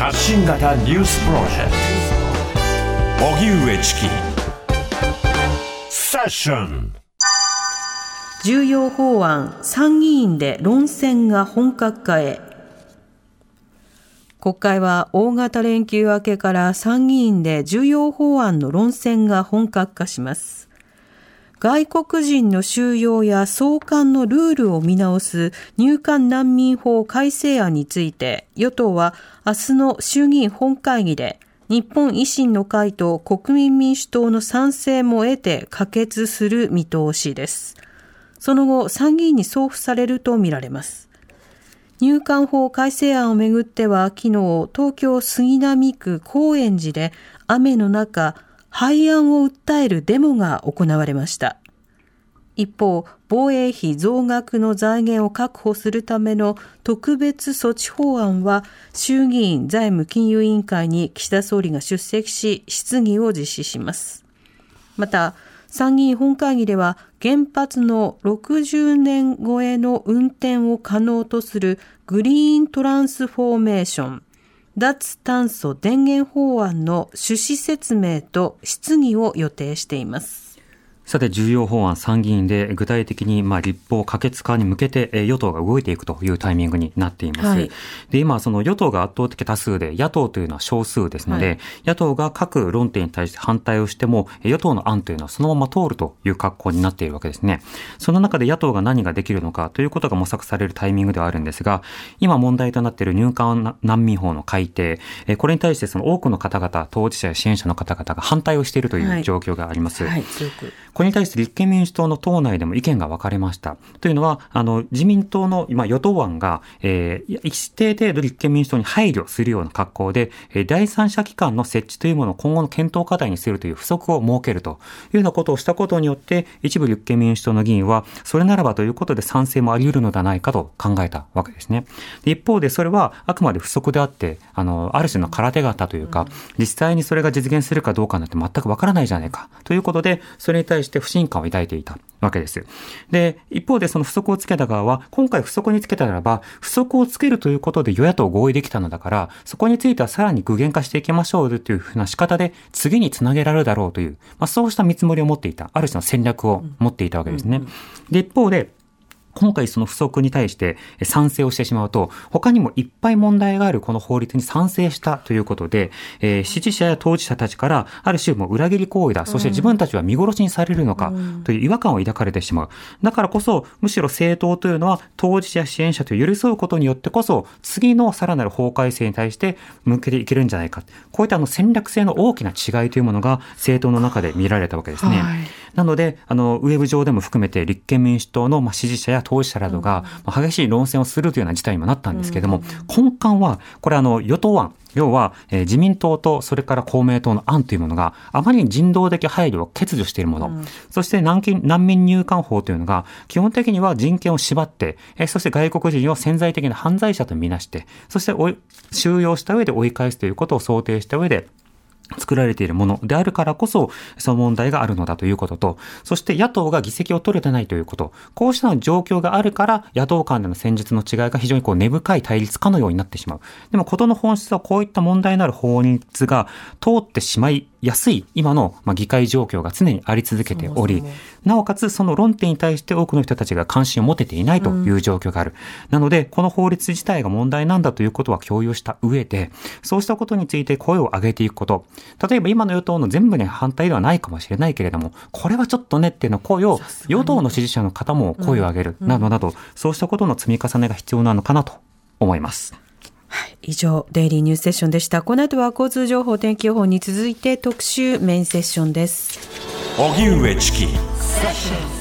発信型ニュースプロジェクト。荻上チキ。セッション。重要法案参議院で論戦が本格化へ。国会は大型連休明けから参議院で重要法案の論戦が本格化します。外国人の収容や送還のルールを見直す入管難民法改正案について、与党は明日の衆議院本会議で、日本維新の会と国民民主党の賛成も得て可決する見通しです。その後、参議院に送付されるとみられます。入管法改正案をめぐっては、昨日、東京杉並区高円寺で雨の中、廃案を訴えるデモが行われました。一方、防衛費増額の財源を確保するための特別措置法案は衆議院財務金融委員会に岸田総理が出席し質疑を実施します。また、参議院本会議では原発の60年超えの運転を可能とするグリーントランスフォーメーション脱炭素電源法案の趣旨説明と質疑を予定しています。さて、重要法案参議院で具体的にまあ立法可決化に向けて与党が動いていくというタイミングになっています。はい、で、今、その与党が圧倒的多数で野党というのは少数ですので、はい、野党が各論点に対して反対をしても、与党の案というのはそのまま通るという格好になっているわけですね。その中で野党が何ができるのかということが模索されるタイミングではあるんですが、今問題となっている入管難民法の改定、これに対してその多くの方々、当事者や支援者の方々が反対をしているという状況があります。はい、これに対して立憲民主党の党内でも意見が分かれました。というのは、あの、自民党の今与党案が、えー、一定程度立憲民主党に配慮するような格好で、えー、第三者機関の設置というものを今後の検討課題にするという不足を設けるというようなことをしたことによって、一部立憲民主党の議員は、それならばということで賛成もあり得るのではないかと考えたわけですね。一方でそれはあくまで不足であって、あの、ある種の空手型というか、実際にそれが実現するかどうかなんて全くわからないじゃないかということで、それに対して不信感を抱いていたわけです。で、一方でその不足をつけた側は、今回不足につけたならば、不足をつけるということで与野党合意できたのだから、そこについてはさらに具現化していきましょうというふうな仕方で、次につなげられるだろうという、まあ、そうした見積もりを持っていた、ある種の戦略を持っていたわけですね。で、一方で、今回その不足に対して賛成をしてしまうと、他にもいっぱい問題があるこの法律に賛成したということで、えー、支持者や当事者たちから、ある種も裏切り行為だ、そして自分たちは見殺しにされるのか、という違和感を抱かれてしまう。だからこそ、むしろ政党というのは当事者、支援者と寄り添うことによってこそ、次のさらなる法改正に対して向けていけるんじゃないか。こういったあの戦略性の大きな違いというものが政党の中で見られたわけですね。はい、なので、あの、ウェブ上でも含めて立憲民主党の支持者や当事者などが激しい論戦をするというような事態にもなったんですけれども、根幹は、これあの、与党案、要は、えー、自民党とそれから公明党の案というものがあまりに人道的配慮を欠如しているもの、うん、そして難難民入管法というのが基本的には人権を縛って、えー、そして外国人を潜在的な犯罪者とみなしてそして収容した上で追い返すということを想定した上で作られているものであるからこそ、その問題があるのだということと、そして野党が議席を取れてないということ、こうした状況があるから、野党間での戦術の違いが非常にこう根深い対立かのようになってしまう。でも、ことの本質はこういった問題のある法律が通ってしまい安い今の議会状況が常にあり続けており、なおかつその論点に対して多くの人たちが関心を持てていないという状況がある。うん、なので、この法律自体が問題なんだということは共有した上で、そうしたことについて声を上げていくこと。例えば今の与党の全部に反対ではないかもしれないけれども、これはちょっとねっていうの声を、与党の支持者の方も声を上げる、などなど、そうしたことの積み重ねが必要なのかなと思います。はい、以上、デイリーニュースセッションでした。この後は交通情報、天気予報に続いて特集メインセッションです。荻上チキ。セッション